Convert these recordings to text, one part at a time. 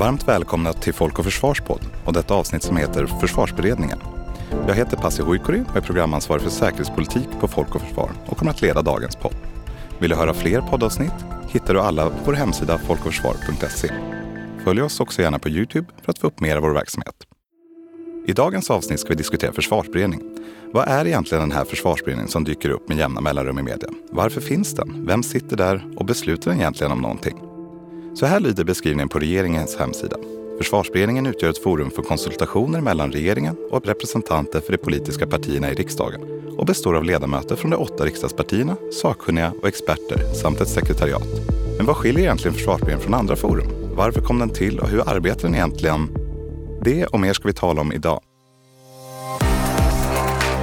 Varmt välkomna till Folk och Försvarspodd och detta avsnitt som heter Försvarsberedningen. Jag heter Pasi Huikuri och är programansvarig för säkerhetspolitik på Folk och Försvar och kommer att leda dagens podd. Vill du höra fler poddavsnitt hittar du alla på vår hemsida folkochförsvar.se. Följ oss också gärna på Youtube för att få upp mer av vår verksamhet. I dagens avsnitt ska vi diskutera försvarsberedning. Vad är egentligen den här försvarsberedningen som dyker upp med jämna mellanrum i media? Varför finns den? Vem sitter där och beslutar den egentligen om någonting? Så här lyder beskrivningen på regeringens hemsida. Försvarsberedningen utgör ett forum för konsultationer mellan regeringen och representanter för de politiska partierna i riksdagen och består av ledamöter från de åtta riksdagspartierna, sakkunniga och experter samt ett sekretariat. Men vad skiljer egentligen Försvarsberedningen från andra forum? Varför kom den till och hur arbetar den egentligen? Det och mer ska vi tala om idag.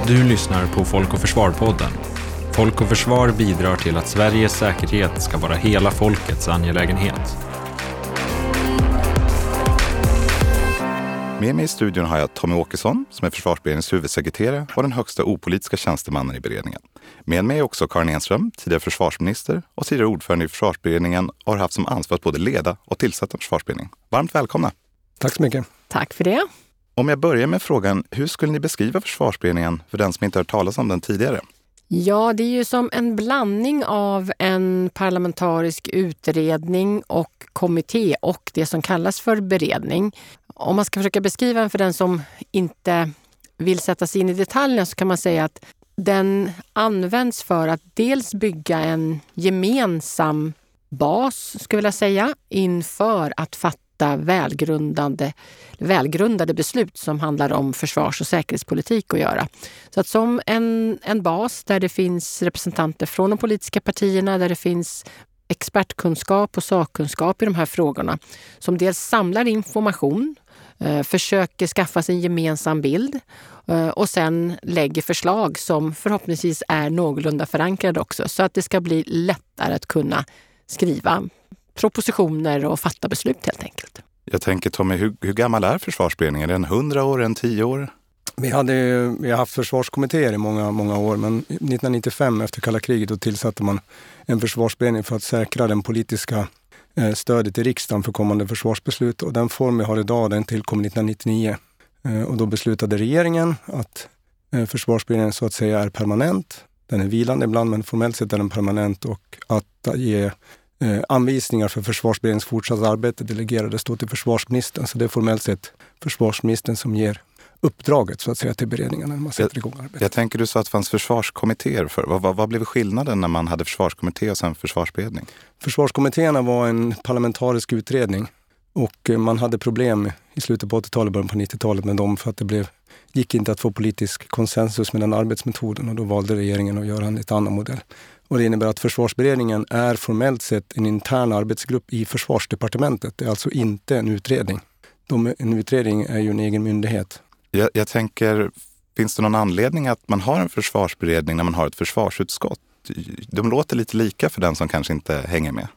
Du lyssnar på Folk och Försvar-podden. Folk och Försvar bidrar till att Sveriges säkerhet ska vara hela folkets angelägenhet. Med mig i studion har jag Tommy Åkesson som är Försvarsberedningens huvudsekreterare och den högsta opolitiska tjänstemannen i beredningen. Med mig är också Karin Enström, tidigare försvarsminister och tidigare ordförande i Försvarsberedningen och har haft som ansvar att både leda och tillsätta en försvarsberedning. Varmt välkomna! Tack så mycket. Tack för det. Om jag börjar med frågan, hur skulle ni beskriva försvarsberedningen för den som inte hört talas om den tidigare? Ja, det är ju som en blandning av en parlamentarisk utredning och kommitté och det som kallas för beredning. Om man ska försöka beskriva den för den som inte vill sätta sig in i detaljerna så kan man säga att den används för att dels bygga en gemensam bas, skulle jag vilja säga, inför att fatta välgrundade, välgrundade beslut som handlar om försvars och säkerhetspolitik att göra. Så att som en, en bas där det finns representanter från de politiska partierna, där det finns expertkunskap och sakkunskap i de här frågorna som dels samlar information, eh, försöker skaffa sig en gemensam bild eh, och sen lägger förslag som förhoppningsvis är någorlunda förankrade också så att det ska bli lättare att kunna skriva propositioner och fatta beslut helt enkelt. Jag tänker Tommy, hur, hur gammal är försvarsberedningen? Är den 100 år, en 10 år? Vi, hade, vi har haft försvarskommittéer i många, många år, men 1995 efter kalla kriget då tillsatte man en försvarsberedning för att säkra den politiska eh, stödet i riksdagen för kommande försvarsbeslut. Och den form vi har idag, den tillkom 1999. Eh, och då beslutade regeringen att eh, försvarsberedningen så att säga är permanent. Den är vilande ibland, men formellt sett är den permanent och att ge Eh, anvisningar för försvarsberedningens fortsatta arbete delegerades då till försvarsministern. Så det är formellt sett försvarsministern som ger uppdraget så att säga till beredningen när man sätter igång arbetet. Jag tänker du sa att det fanns försvarskommittéer. För. Vad, vad, vad blev skillnaden när man hade försvarskommitté och sen försvarsberedning? Försvarskommittéerna var en parlamentarisk utredning och eh, man hade problem i slutet på 80-talet, början på 90-talet med dem för att det blev, gick inte att få politisk konsensus med den arbetsmetoden och då valde regeringen att göra en lite annan modell. Och det innebär att försvarsberedningen är formellt sett en intern arbetsgrupp i försvarsdepartementet. Det är alltså inte en utredning. De, en utredning är ju en egen myndighet. Jag, jag tänker, finns det någon anledning att man har en försvarsberedning när man har ett försvarsutskott? De låter lite lika för den som kanske inte hänger med.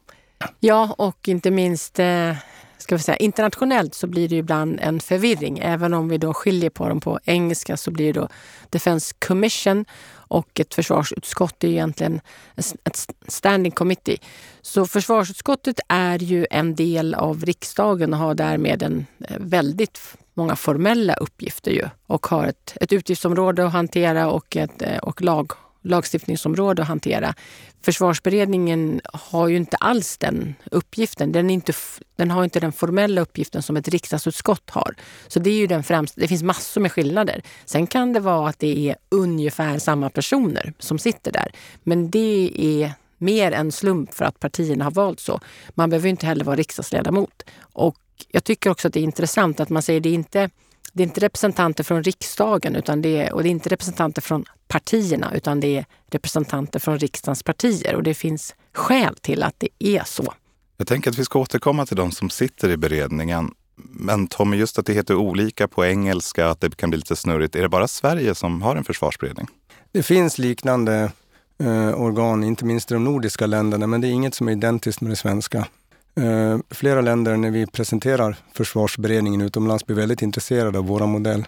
Ja, och inte minst eh, ska vi säga, internationellt så blir det ibland en förvirring. Även om vi då skiljer på dem på engelska så blir det då Defense Commission och ett försvarsutskott är egentligen ett standing committee. Så försvarsutskottet är ju en del av riksdagen och har därmed en eh, väldigt många formella uppgifter ju och har ett, ett utgiftsområde att hantera och ett eh, och lag lagstiftningsområde att hantera. Försvarsberedningen har ju inte alls den uppgiften. Den, inte, den har inte den formella uppgiften som ett riksdagsutskott har. Så det är ju den främsta. Det finns massor med skillnader. Sen kan det vara att det är ungefär samma personer som sitter där. Men det är mer en slump för att partierna har valt så. Man behöver inte heller vara riksdagsledamot. Och jag tycker också att det är intressant att man säger det är inte det är inte representanter från riksdagen utan det är, och det är inte representanter från partierna utan det är representanter från riksdagens partier. Och det finns skäl till att det är så. Jag tänker att vi ska återkomma till de som sitter i beredningen. Men Tommy, just att det heter olika på engelska, att det kan bli lite snurrigt. Är det bara Sverige som har en försvarsberedning? Det finns liknande eh, organ, inte minst i de nordiska länderna, men det är inget som är identiskt med det svenska. Eh, flera länder, när vi presenterar försvarsberedningen utomlands, blir väldigt intresserade av vår modell.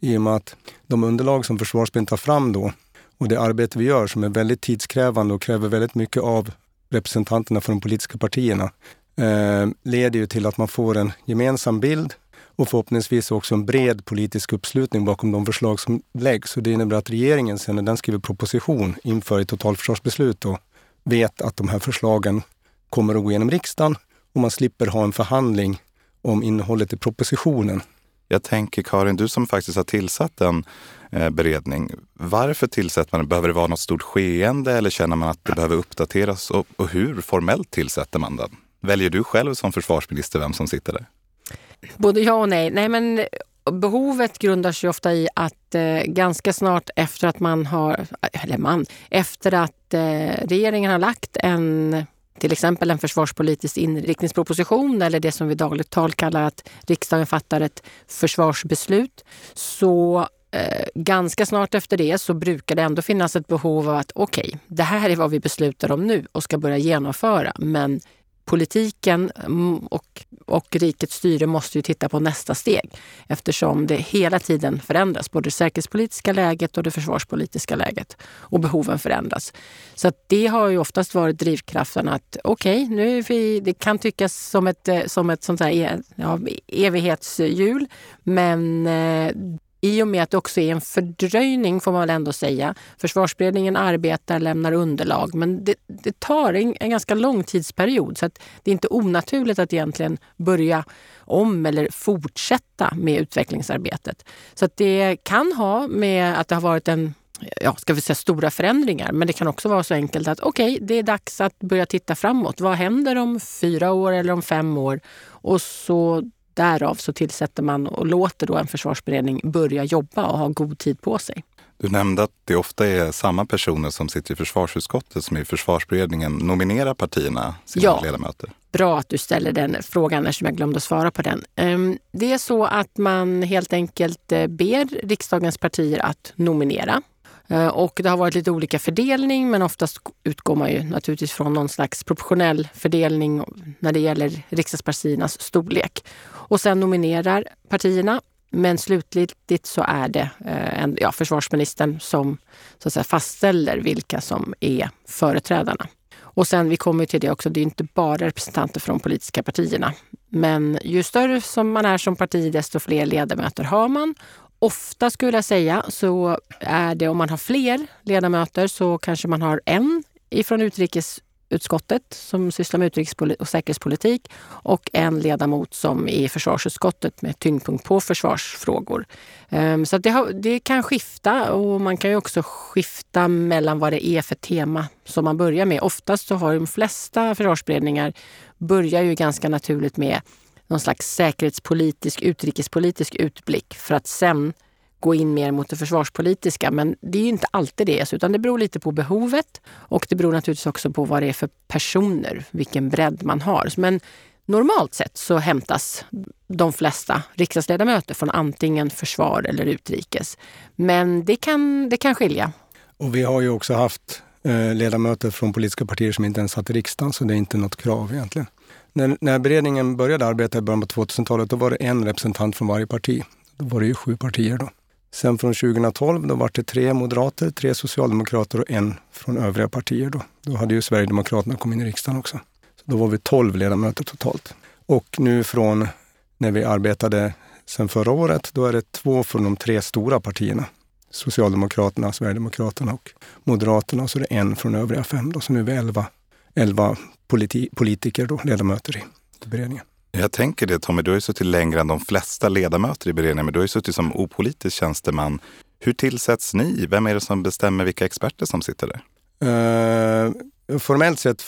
I och med att de underlag som försvarsberedningen tar fram då och det arbete vi gör som är väldigt tidskrävande och kräver väldigt mycket av representanterna för de politiska partierna eh, leder ju till att man får en gemensam bild och förhoppningsvis också en bred politisk uppslutning bakom de förslag som läggs. Och det innebär att regeringen sen när den skriver proposition inför ett totalförsvarsbeslut då, vet att de här förslagen kommer att gå igenom riksdagen och man slipper ha en förhandling om innehållet i propositionen. Jag tänker Karin, du som faktiskt har tillsatt en eh, beredning. Varför tillsätter man den? Behöver det vara något stort skeende eller känner man att det behöver uppdateras? Och, och hur formellt tillsätter man den? Väljer du själv som försvarsminister vem som sitter där? Både ja och nej. nej men behovet grundar sig ofta i att eh, ganska snart efter att man har, eller man, efter att eh, regeringen har lagt en till exempel en försvarspolitisk inriktningsproposition eller det som vi dagligt tal kallar att riksdagen fattar ett försvarsbeslut. Så eh, ganska snart efter det så brukar det ändå finnas ett behov av att okej, okay, det här är vad vi beslutar om nu och ska börja genomföra. Men politiken mm, och, och rikets styre måste ju titta på nästa steg eftersom det hela tiden förändras, både det säkerhetspolitiska läget och det försvarspolitiska läget. Och behoven förändras. Så det har ju oftast varit drivkraften att okej, okay, nu vi, det kan tyckas som ett, eh, som ett sånt här e, ja, evighetshjul, men eh, i och med att det också är en fördröjning får man väl ändå säga. Försvarsberedningen arbetar, lämnar underlag, men det, det tar en, en, ganska lång tidsperiod så att det är inte onaturligt att egentligen börja om eller fortsätta med utvecklingsarbetet. Så att det kan ha med att det har varit en ja, ska vi säga stora förändringar. Men det kan också vara så enkelt att okej, okay, det är dags att börja titta framåt. Vad händer om fyra år eller om fem år? Och så Därav så tillsätter man och låter då en försvarsberedning börja jobba och ha god tid på sig. Du nämnde att det ofta är samma personer som sitter i försvarsutskottet som i försvarsberedningen nominerar partierna sina ja, ledamöter. Bra att du ställer den frågan eftersom jag glömde att svara på den. Ehm, det är så att man helt enkelt eh, ber riksdagens partier att nominera Eh, och det har varit lite olika fördelning men oftast utgår man ju naturligtvis från någon slags proportionell fördelning när det gäller riksdagspartiernas storlek. Och sen nominerar partierna men slutligt så är det eh, en, ja, försvarsministern som så att säga, fastställer vilka som är företrädarna. Och sen, vi kommer till det också, det är inte bara representanter från de politiska partierna. Men ju större som man är som parti, desto fler ledamöter har man. Ofta skulle jag säga så är det om man har fler ledamöter så kanske man har en ifrån utrikesutskottet som sysslar med utrikes och säkerhetspolitik och en ledamot som är i försvarsutskottet med tyngdpunkt på försvarsfrågor. Ehm, så det, har, det, kan skifta och man kan ju också skifta mellan vad det är för tema som man börjar med. Oftast så har de flesta försvarsberedningar börjar ju ganska naturligt med någon slags säkerhetspolitisk, utrikespolitisk utblick för att sen gå in mer mot det försvarspolitiska. Men det är ju inte alltid det, utan det beror lite på behovet och det beror naturligtvis också på vad det är för personer, vilken bredd man har. Men normalt sett så hämtas de flesta riksdagsledamöter från antingen försvar eller utrikes. Men det kan, det kan skilja. Och vi har ju också haft eh, ledamöter från politiska partier som inte ens satt i riksdagen, så det är inte något krav egentligen. När, när beredningen började arbeta i början på 2000-talet, då var det en representant från varje parti. Då var det ju sju partier då. Sen från 2012 då var det tre moderater, tre socialdemokrater och en från övriga partier. Då, då hade ju Sverigedemokraterna kommit in i riksdagen också. Så då var vi tolv ledamöter totalt. Och nu från när vi arbetade sen förra året, då är det två från de tre stora partierna. Socialdemokraterna, Sverigedemokraterna och Moderaterna. Och så är det en från övriga fem. Då, så nu är vi elva, elva politi politiker, då, ledamöter i beredningen. Jag tänker det Tommy, du har ju suttit längre än de flesta ledamöter i beredningen, men du har ju suttit som opolitisk tjänsteman. Hur tillsätts ni? Vem är det som bestämmer vilka experter som sitter där? Uh, formellt sett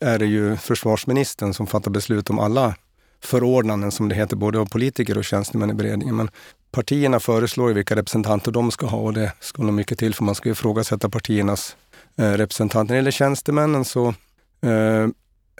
är det ju försvarsministern som fattar beslut om alla förordnanden som det heter, både av politiker och tjänstemän i beredningen. Men partierna föreslår vilka representanter de ska ha och det ska nog mycket till för man ska ifrågasätta partiernas eh, representanter. När det gäller tjänstemännen så Eh,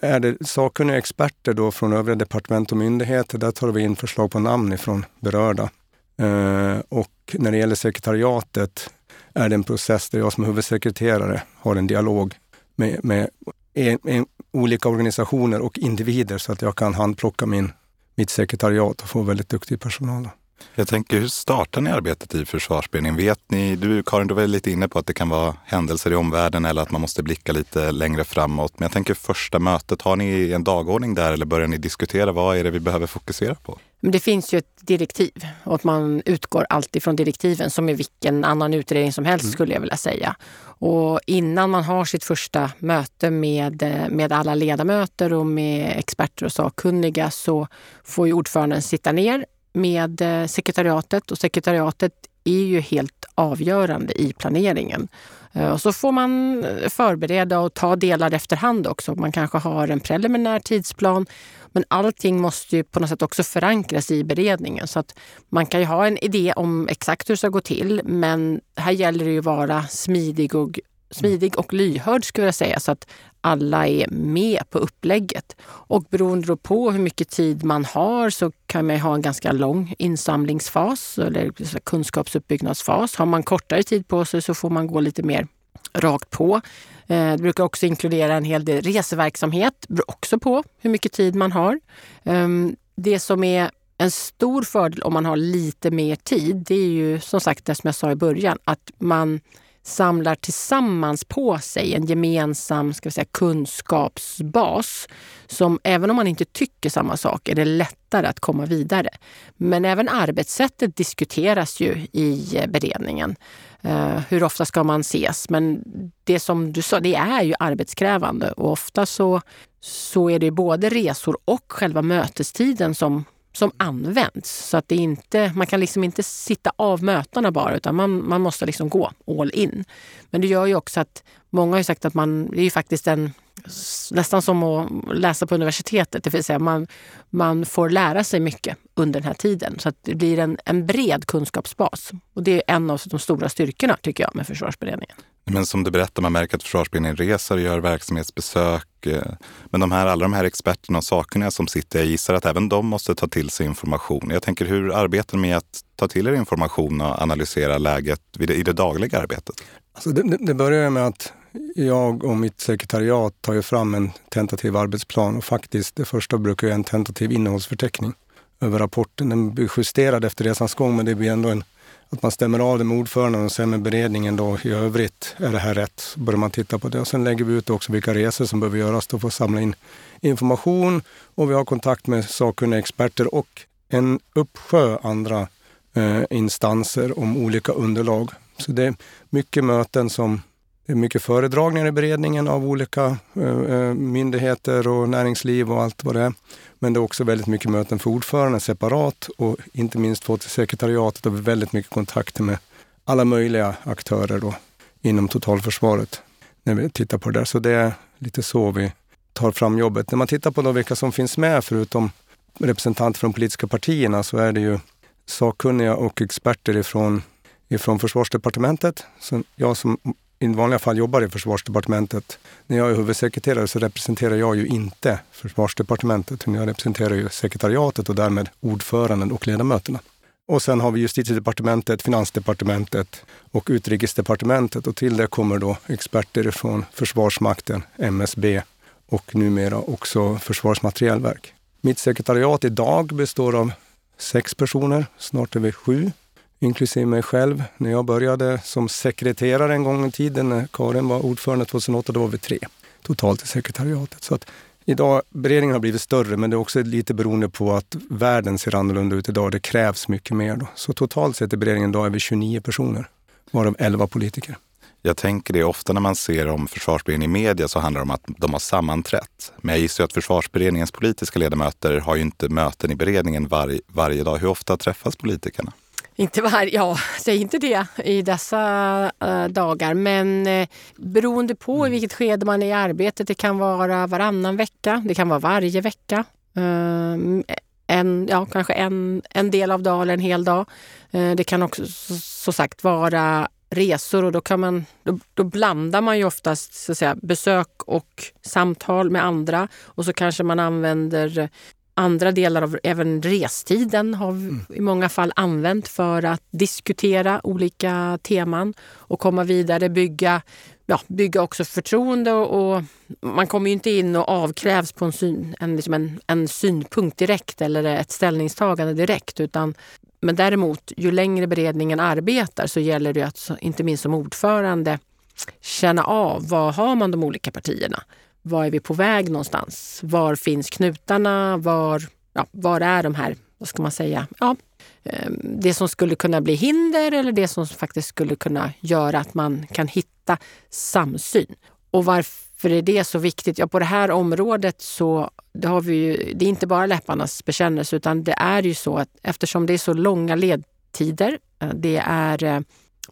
är det sakkunniga experter då från övriga departement och myndigheter, där tar vi in förslag på namn ifrån berörda. Eh, och när det gäller sekretariatet är det en process där jag som huvudsekreterare har en dialog med, med en, en, olika organisationer och individer så att jag kan handplocka min, mitt sekretariat och få väldigt duktig personal. Jag tänker, hur startar ni arbetet i försvarsberedningen? Vet ni, du Karin, du var lite inne på att det kan vara händelser i omvärlden eller att man måste blicka lite längre framåt. Men jag tänker första mötet, har ni en dagordning där eller börjar ni diskutera vad är det vi behöver fokusera på? Det finns ju ett direktiv och att man utgår alltid från direktiven som i vilken annan utredning som helst mm. skulle jag vilja säga. Och innan man har sitt första möte med, med alla ledamöter och med experter och sakkunniga så får ju ordföranden sitta ner med eh, sekretariatet och sekretariatet är ju helt avgörande i planeringen. Eh, och så får man eh, förbereda och ta delar efterhand också. Man kanske har en preliminär tidsplan men allting måste ju på något sätt också förankras i beredningen. Så att man kan ju ha en idé om exakt hur det ska gå till men här gäller det ju att vara smidig och smidig och lyhörd skulle jag säga så att alla är med på upplägget. Och beroende på hur mycket tid man har så kan man ha en ganska lång insamlingsfas eller kunskapsuppbyggnadsfas. Har man kortare tid på sig så får man gå lite mer rakt på. Eh, det brukar också inkludera en hel del reseverksamhet, det beror också på hur mycket tid man har. Ehm, det som är en stor fördel om man har lite mer tid, det är ju som sagt det som jag sa i början, att man samlar tillsammans på sig en gemensam ska vi säga, kunskapsbas som även om man inte tycker samma sak är det lättare att komma vidare. Men även arbetssättet diskuteras ju i eh, beredningen. Uh, hur ofta ska man ses? Men det som du sa, det är ju arbetskrävande och ofta så, så är det både resor och själva mötestiden som som används. Så att det inte, man kan liksom inte sitta av mötena bara utan man, man måste liksom gå all in. Men det gör ju också att många har sagt att man, det är ju faktiskt en nästan som att läsa på universitetet. Det vill säga man, man får lära sig mycket under den här tiden. Så att det blir en, en bred kunskapsbas. Och det är en av de stora styrkorna tycker jag med försvarsberedningen. Men som du berättar, man märker att Försvarsberedningen reser och gör verksamhetsbesök. Eh, men de här, alla de här experterna och sakerna som sitter, jag gissar att även de måste ta till sig information. Jag tänker, hur arbetar ni med att ta till er information och analysera läget i det dagliga arbetet? Alltså det, det börjar med att jag och mitt sekretariat tar ju fram en tentativ arbetsplan och faktiskt det första brukar ju en tentativ innehållsförteckning över rapporten. Den blir justerad efter resans gång men det blir ändå en att man stämmer av det med ordföranden och sen med beredningen då i övrigt. Är det här rätt? Så börjar man titta på det. Och sen lägger vi ut också vilka resor som behöver göras då för att samla in information. Och vi har kontakt med sakkunniga experter och en uppsjö andra eh, instanser om olika underlag. Så det är mycket möten som det är mycket föredragningar i beredningen av olika eh, eh myndigheter och näringsliv och allt vad det är. Men det är också väldigt mycket möten för ordföranden separat och inte minst få till sekretariatet och väldigt mycket kontakter med alla möjliga aktörer då, inom totalförsvaret när vi tittar på det där. Så det är lite så vi tar fram jobbet. När man tittar på då vilka som finns med, förutom representanter från de politiska partierna, så är det ju sakkunniga och experter ifrån, ifrån försvarsdepartementet. Så jag som i vanliga fall jobbar i försvarsdepartementet. När jag är huvudsekreterare så representerar jag ju inte försvarsdepartementet, utan jag representerar ju sekretariatet och därmed ordföranden och ledamöterna. Och sen har vi justitiedepartementet, finansdepartementet och utrikesdepartementet och till det kommer då experter från Försvarsmakten, MSB och numera också Försvarsmaterielverk. Mitt sekretariat idag består av sex personer, snart är vi sju inklusive mig själv. När jag började som sekreterare en gång i tiden, när Karin var ordförande 2008, då var vi tre totalt i sekretariatet. Så att idag, beredningen har blivit större, men det är också lite beroende på att världen ser annorlunda ut idag. Det krävs mycket mer. Då. Så totalt sett i beredningen idag är vi 29 personer, varav 11 politiker. Jag tänker det ofta när man ser om försvarsberedningen i media så handlar det om att de har sammanträtt. Men jag gissar att försvarsberedningens politiska ledamöter har ju inte möten i beredningen var, varje dag. Hur ofta träffas politikerna? Inte varje, ja, säg inte det i dessa äh, dagar. Men äh, beroende på mm. i vilket skede man är i arbetet. Det kan vara varannan vecka, det kan vara varje vecka. Äh, en, ja, kanske en, en del av dagen eller en hel dag. det kan också så sagt vara resor och då, kan man, då, då, blandar man ju oftast så att säga, besök och samtal med andra och så kanske man använder andra delar av även restiden har mm. i många fall använt för att diskutera olika teman och komma vidare, bygga, ja, bygga också förtroende. Och, och man kommer ju inte in och avkrävs på en, syn, en, liksom en, en synpunkt direkt eller ett ställningstagande direkt utan Men däremot, ju längre beredningen arbetar så gäller det att, inte minst som ordförande, känna av vad har man de olika partierna? Var är vi på väg någonstans? Var finns knutarna? Var, ja, var är de här, vad ska man säga, ja, ehm, det som skulle kunna bli hinder eller det som faktiskt skulle kunna göra att man kan hitta samsyn. Och varför är det så viktigt? Ja, på det här området så det har vi ju, det är inte bara läpparnas bekännelse utan det är ju så att eftersom det är så långa ledtider, eh, det är eh,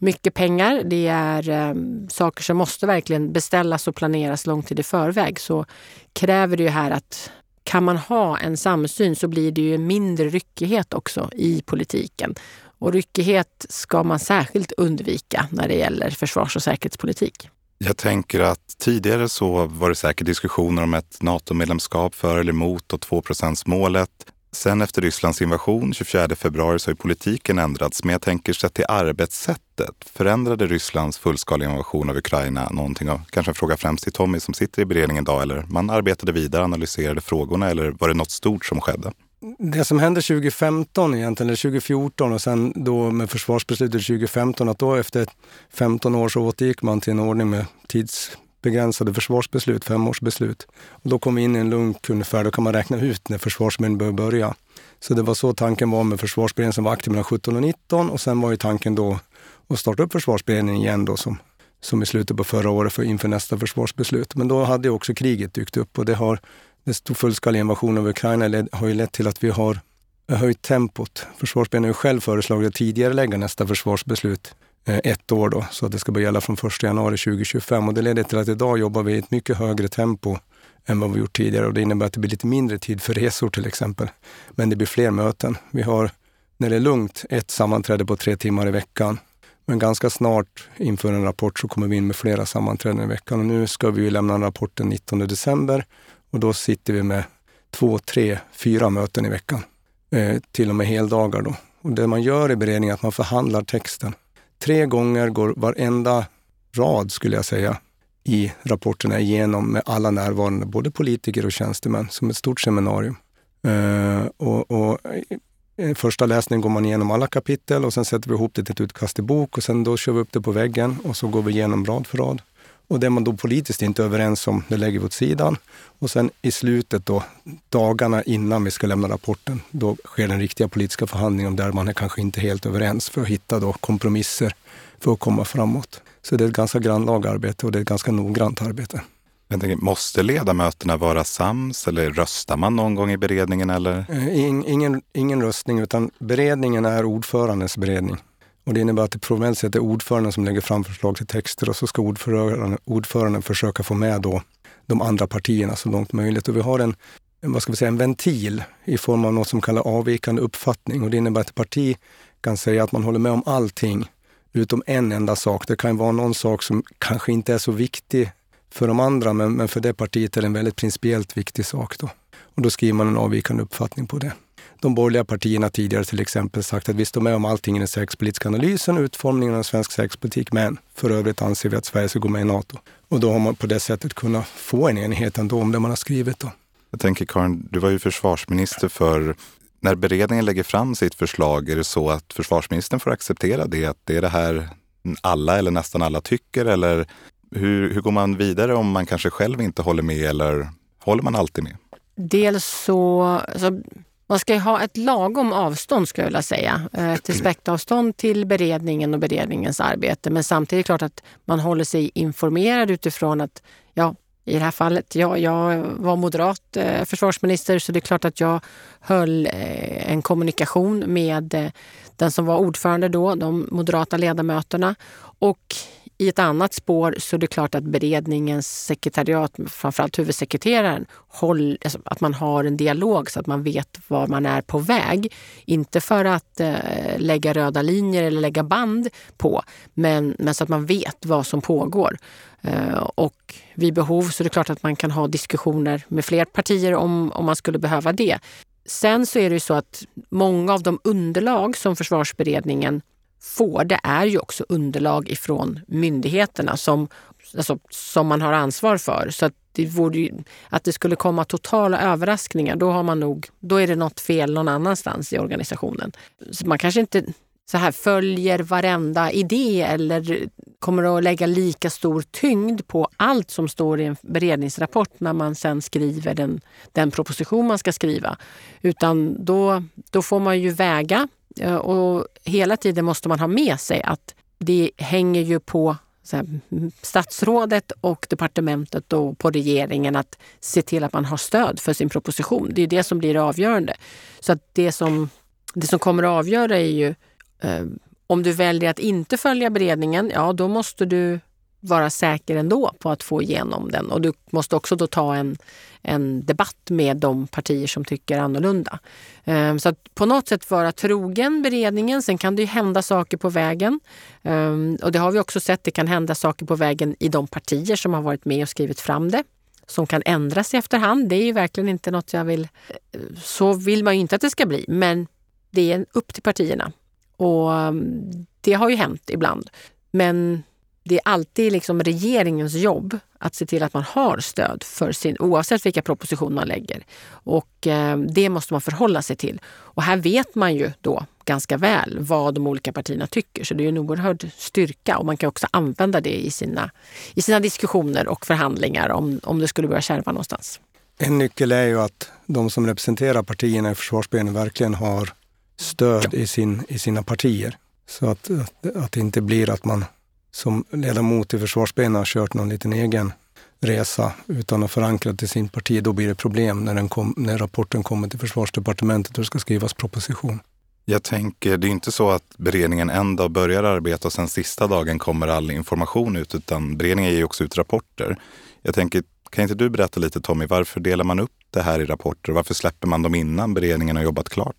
mycket pengar, det är eh, saker som måste verkligen beställas och planeras lång tid i förväg så kräver det ju här att kan man ha en samsyn så blir det ju mindre ryckighet också i politiken. Och ryckighet ska man särskilt undvika när det gäller försvars och säkerhetspolitik. Jag tänker att tidigare så var det säkert diskussioner om ett NATO-medlemskap för eller emot och 2 målet. Sen efter Rysslands invasion 24 februari så har politiken ändrats, men jag tänker sett till arbetssättet. Förändrade Rysslands fullskaliga invasion av Ukraina någonting? Av, kanske en fråga främst till Tommy som sitter i beredningen idag, eller man arbetade vidare, analyserade frågorna eller var det något stort som skedde? Det som hände 2015 egentligen, eller 2014 och sen då med försvarsbeslutet 2015, att då efter 15 år så återgick man till en ordning med tids begränsade försvarsbeslut, femårsbeslut. Och då kom vi in i en lunk ungefär, då kan man räkna ut när försvarsberedningen bör börja. Så det var så tanken var med försvarsberedningen som var aktiv mellan 17 och 19 och sen var ju tanken då att starta upp försvarsberedningen igen då som, som i slutet på förra året för inför nästa försvarsbeslut. Men då hade ju också kriget dykt upp och det har den fullskaliga invasionen av Ukraina har ju lett till att vi har höjt tempot. Försvarsberedningen har ju själv föreslagit att tidigare nästa försvarsbeslut Eh, ett år då, så att det ska börja gälla från 1 januari 2025. Och det leder till att idag jobbar vi i ett mycket högre tempo än vad vi gjort tidigare och det innebär att det blir lite mindre tid för resor till exempel. Men det blir fler möten. Vi har, när det är lugnt, ett sammanträde på tre timmar i veckan. Men ganska snart inför en rapport så kommer vi in med flera sammanträden i veckan. Och nu ska vi lämna en rapport den 19 december och då sitter vi med två, tre, fyra möten i veckan. Eh, till och med heldagar då. Och det man gör i beredningen är att man förhandlar texten. Tre gånger går varenda rad, skulle jag säga, i rapporterna igenom med alla närvarande, både politiker och tjänstemän, som ett stort seminarium. Uh, och, och i första läsningen går man igenom alla kapitel och sen sätter vi ihop det till ett utkast i bok och sen då kör vi upp det på väggen och så går vi igenom rad för rad. Och det man då politiskt inte är överens om, det lägger vi åt sidan. Och sen i slutet då, dagarna innan vi ska lämna rapporten, då sker den riktiga politiska förhandlingen där man är kanske inte helt överens för att hitta då kompromisser för att komma framåt. Så det är ett ganska grannlaga arbete och det är ett ganska noggrant arbete. Jag tänker, måste ledamöterna vara sams eller röstar man någon gång i beredningen? Eller? Eh, ingen, ingen röstning, utan beredningen är ordförandens beredning. Och det innebär att det formellt sett är ordföranden som lägger fram förslag till texter och så ska ordföranden, ordföranden försöka få med då de andra partierna så långt möjligt. Och vi har en, vad ska vi säga, en ventil i form av något som kallas avvikande uppfattning. Och det innebär att ett parti kan säga att man håller med om allting utom en enda sak. Det kan vara någon sak som kanske inte är så viktig för de andra, men, men för det partiet är det en väldigt principiellt viktig sak. Då. Och då skriver man en avvikande uppfattning på det de borgerliga partierna tidigare till exempel sagt att vi står med om allting i den säkerhetspolitiska analysen och utformningen av svensk säkerhetspolitik, men för övrigt anser vi att Sverige ska gå med i Nato. Och då har man på det sättet kunnat få en enighet ändå om det man har skrivit. Då. Jag tänker Karin, du var ju försvarsminister för när beredningen lägger fram sitt förslag, är det så att försvarsministern får acceptera det? Att det är det här alla eller nästan alla tycker? Eller hur, hur går man vidare om man kanske själv inte håller med eller håller man alltid med? Dels så, alltså, man ska ha ett lagom avstånd skulle jag vilja säga. Eh, ett respektavstånd till beredningen och beredningens arbete. Men samtidigt är det klart att man håller sig informerad utifrån att, ja, i det här fallet, ja, jag var moderat eh, försvarsminister så det är klart att jag höll eh, en kommunikation med eh, den som var ordförande då, de moderata ledamöterna. Och i ett annat spår så är det klart att beredningens sekretariat, framförallt huvudsekreteraren, håll, alltså att man har en dialog så att man vet var man är på väg. Inte för att eh, lägga röda linjer eller lägga band på, men, men så att man vet vad som pågår. Eh, och vid behov så är det klart att man kan ha diskussioner med fler partier om, om man skulle behöva det. Sen så är det ju så att många av de underlag som försvarsberedningen får, det är ju också underlag ifrån myndigheterna som alltså, som man har ansvar för. Så att det, vore, att det skulle komma totala överraskningar, då, har man nog, då är det något fel någon annanstans i organisationen. Så man kanske inte så här följer varenda idé eller kommer att lägga lika stor tyngd på allt som står i en beredningsrapport när man sen skriver den, den proposition man ska skriva. Utan då, då får man ju väga eh, och hela tiden måste man ha med sig att det hänger ju på här, statsrådet och departementet och på regeringen att se till att man har stöd för sin proposition. Det är det som blir avgörande. Så att det som, det som kommer att avgöra är ju Eh, om du väljer att inte följa beredningen, ja då måste du vara säker ändå på att få igenom den. Och du måste också då ta en, en debatt med de partier som tycker annorlunda. Eh, så att på något sätt vara trogen beredningen. Sen kan det ju hända saker på vägen. Eh, och det har vi också sett, det kan hända saker på vägen i de partier som har varit med och skrivit fram det som kan ändras i efterhand. Det är ju verkligen inte något jag vill... Så vill man ju inte att det ska bli, men det är upp till partierna. Och mm, det har ju hänt ibland. Men det är alltid liksom regeringens jobb att se till att man har stöd för sin, oavsett vilka propositioner man lägger. Och eh, det måste man förhålla sig till. Och här vet man ju då ganska väl vad de olika partierna tycker. Så det är en oerhörd styrka och man kan också använda det i sina, i sina diskussioner och förhandlingar om, om det skulle börja kärva någonstans. En nyckel är ju att de som representerar partierna i försvarsberedningen verkligen har stöd ja. i, sin, i sina partier. Så att, att, att det inte blir att man som ledamot i försvarsberedningen har kört någon liten egen resa utan att förankra i sin parti, då blir det problem när, den kom, när rapporten kommer till försvarsdepartementet och det ska skrivas proposition. Jag tänker, det är inte så att beredningen en dag börjar arbeta och sen sista dagen kommer all information ut, utan beredningen ger ju också ut rapporter. Jag tänker, kan inte du berätta lite Tommy, varför delar man upp det här i rapporter och varför släpper man dem innan beredningen har jobbat klart?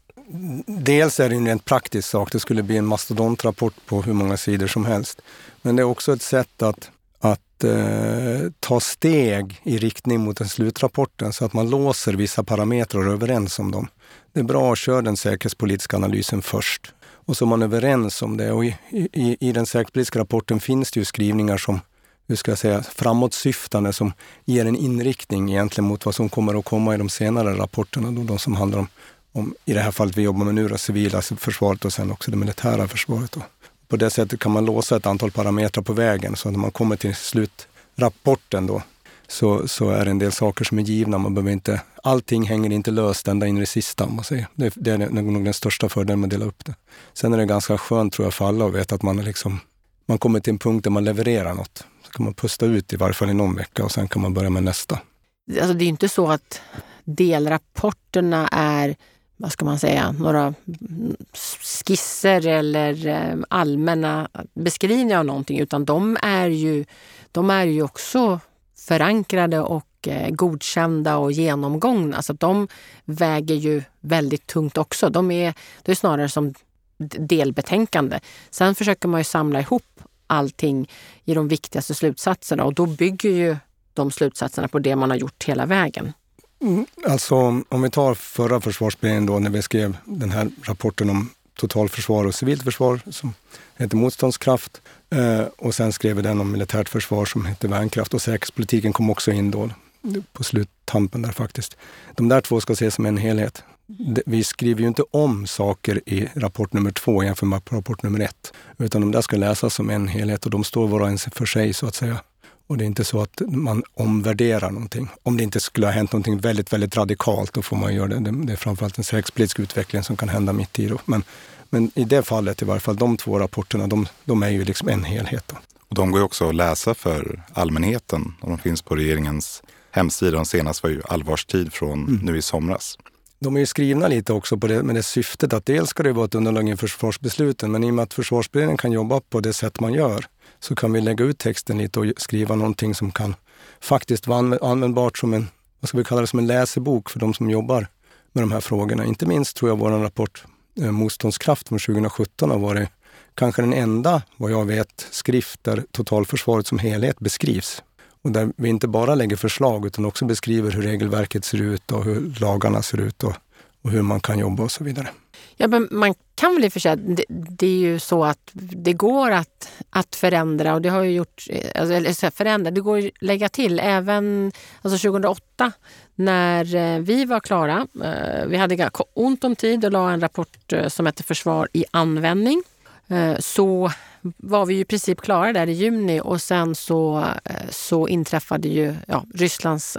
Dels är det en rent praktisk sak, det skulle bli en mastodontrapport på hur många sidor som helst. Men det är också ett sätt att, att eh, ta steg i riktning mot den slutrapporten så att man låser vissa parametrar och är överens om dem. Det är bra att köra den säkerhetspolitiska analysen först och så är man överens om det. Och i, i, i den säkerhetspolitiska rapporten finns det ju skrivningar som hur ska jag säga, framåtsyftande som ger en inriktning egentligen mot vad som kommer att komma i de senare rapporterna, då, de som handlar om, om, i det här fallet vi jobbar med nu, det civila försvaret och sen också det militära försvaret. Då. På det sättet kan man låsa ett antal parametrar på vägen så när man kommer till slutrapporten då så, så är det en del saker som är givna. Man behöver inte, allting hänger inte löst ända in i det sista. Man säger. Det, det är nog den största fördelen med att dela upp det. Sen är det ganska skönt tror jag för alla att veta att man, liksom, man kommer till en punkt där man levererar något. Så kan man pusta ut i varje fall i någon vecka och sen kan man börja med nästa. Alltså det är inte så att delrapporterna är vad ska man säga, några skisser eller eh, allmänna beskrivningar av någonting, utan de är ju, de är ju också förankrade och eh, godkända och genomgångna. Så de väger ju väldigt tungt också. De är, det är snarare som delbetänkande. Sen försöker man ju samla ihop allting i de viktigaste slutsatserna och då bygger ju de slutsatserna på det man har gjort hela vägen. Mm. Alltså om vi tar förra försvarsberedningen då när vi skrev den här rapporten om totalförsvar och civilt försvar som heter Motståndskraft. Eh, och sen skrev vi den om militärt försvar som heter Värnkraft och säkerhetspolitiken kom också in då på sluttampen där faktiskt. De där två ska ses som en helhet. Vi skriver ju inte om saker i rapport nummer två jämfört med rapport nummer ett, utan de där ska läsas som en helhet och de står var och en för sig så att säga. Och det är inte så att man omvärderar någonting. Om det inte skulle ha hänt någonting väldigt, väldigt radikalt, då får man göra det. Det är framförallt en säkerhetspolitisk utveckling som kan hända mitt i. Då. Men, men i det fallet i varje fall, de två rapporterna, de, de är ju liksom en helhet. Då. Och de går ju också att läsa för allmänheten och de finns på regeringens hemsida. De senaste var ju Allvarstid från mm. nu i somras. De är ju skrivna lite också på det, med det syftet att dels ska det vara ett underlag inför försvarsbesluten, men i och med att försvarsberedningen kan jobba på det sätt man gör, så kan vi lägga ut texten lite och skriva någonting som kan faktiskt vara användbart som en, vad ska vi kalla det, som en läsebok för de som jobbar med de här frågorna. Inte minst tror jag vår rapport eh, Motståndskraft från 2017 har varit kanske den enda, vad jag vet, skrift där totalförsvaret som helhet beskrivs. Och där vi inte bara lägger förslag utan också beskriver hur regelverket ser ut och hur lagarna ser ut och, och hur man kan jobba och så vidare. Ja, men man kan väl i och för sig, det, det, är ju så att det går att, att förändra och det har ju gjort, eh, alltså, förändra, det går att lägga till även alltså 2008 när eh, vi var klara. Eh, vi hade ont om tid och la en rapport som hette Försvar i användning. Så var vi ju i princip klara där i juni och sen så, så inträffade ju ja, Rysslands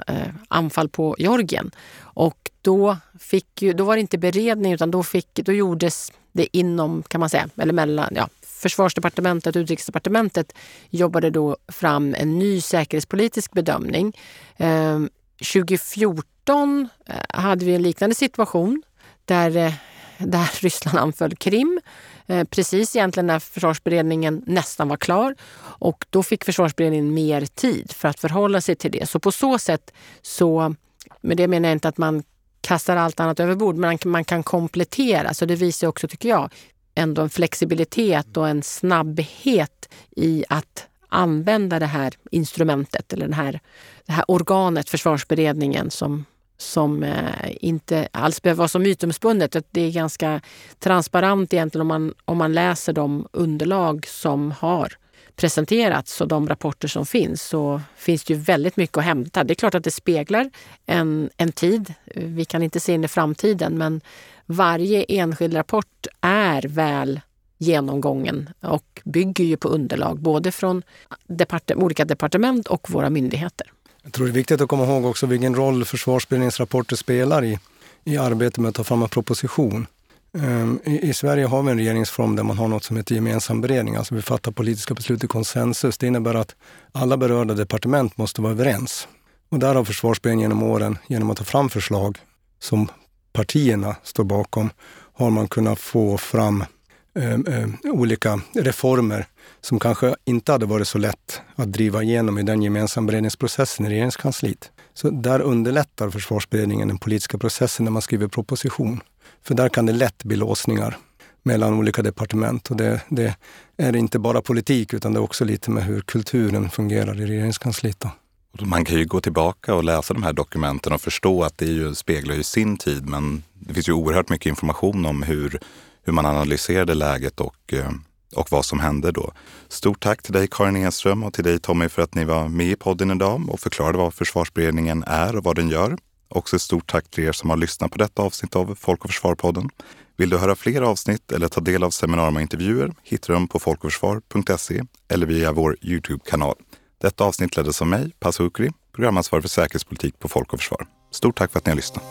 anfall på Georgien. Och då, fick ju, då var det inte beredning utan då, fick, då gjordes det inom, kan man säga, eller mellan, ja, Försvarsdepartementet och Utrikesdepartementet jobbade då fram en ny säkerhetspolitisk bedömning. Ehm, 2014 eh, hade vi en liknande situation där, eh, där Ryssland anföll Krim eh, precis egentligen när försvarsberedningen nästan var klar. Och då fick försvarsberedningen mer tid för att förhålla sig till det. Så på så sätt så, med det menar jag inte att man kastar allt annat över bord, men man kan komplettera. Så det visar också, tycker jag, ändå en flexibilitet och en snabbhet i att använda det här instrumentet eller den här, det här organet, försvarsberedningen, som, som eh, inte alls behöver vara så mytomspunnet. Det är ganska transparent egentligen om man, om man läser de underlag som har presenterats och de rapporter som finns så finns det ju väldigt mycket att hämta. Det är klart att det speglar en, en tid. Vi kan inte se in i framtiden men varje enskild rapport är väl genomgången och bygger ju på underlag både från depart olika departement och våra myndigheter. Jag tror det är viktigt att komma ihåg också vilken roll försvarsberedningens rapporter spelar i, i arbetet med att ta fram en proposition. Ehm, I, I, Sverige har vi en regeringsform där man har något som heter gemensam beredning, alltså vi fattar politiska beslut i konsensus. Det innebär att alla berörda departement måste vara överens. Och där har försvarsberedningen genom åren, genom att ta fram förslag som partierna står bakom, har man kunnat få fram eh, eh, olika reformer som kanske inte hade varit så lätt att driva igenom i den gemensamma beredningsprocessen i regeringskansliet. Så där underlättar försvarsberedningen den politiska processen när man skriver proposition. För där kan det lätt bli låsningar mellan olika departement. Och det, det är inte bara politik utan det är också lite med hur kulturen fungerar i regeringskansliet. Då. Man kan ju gå tillbaka och läsa de här dokumenten och förstå att det ju speglar ju sin tid. Men det finns ju oerhört mycket information om hur, hur man analyserade läget och, eh, och vad som hände då. Stort tack till dig Karin Enström och till dig Tommy för att ni var med i podden idag och förklarade vad försvarsberedningen är och vad den gör. Också ett stort tack till er som har lyssnat på detta avsnitt av Folk och Försvar-podden. Vill du höra fler avsnitt eller ta del av seminarier och intervjuer hittar du dem på folkoförsvar.se eller via vår Youtube-kanal. Detta avsnitt leddes av mig, Paso Ukri, programansvarig för säkerhetspolitik på Folk och Försvar. Stort tack för att ni har lyssnat.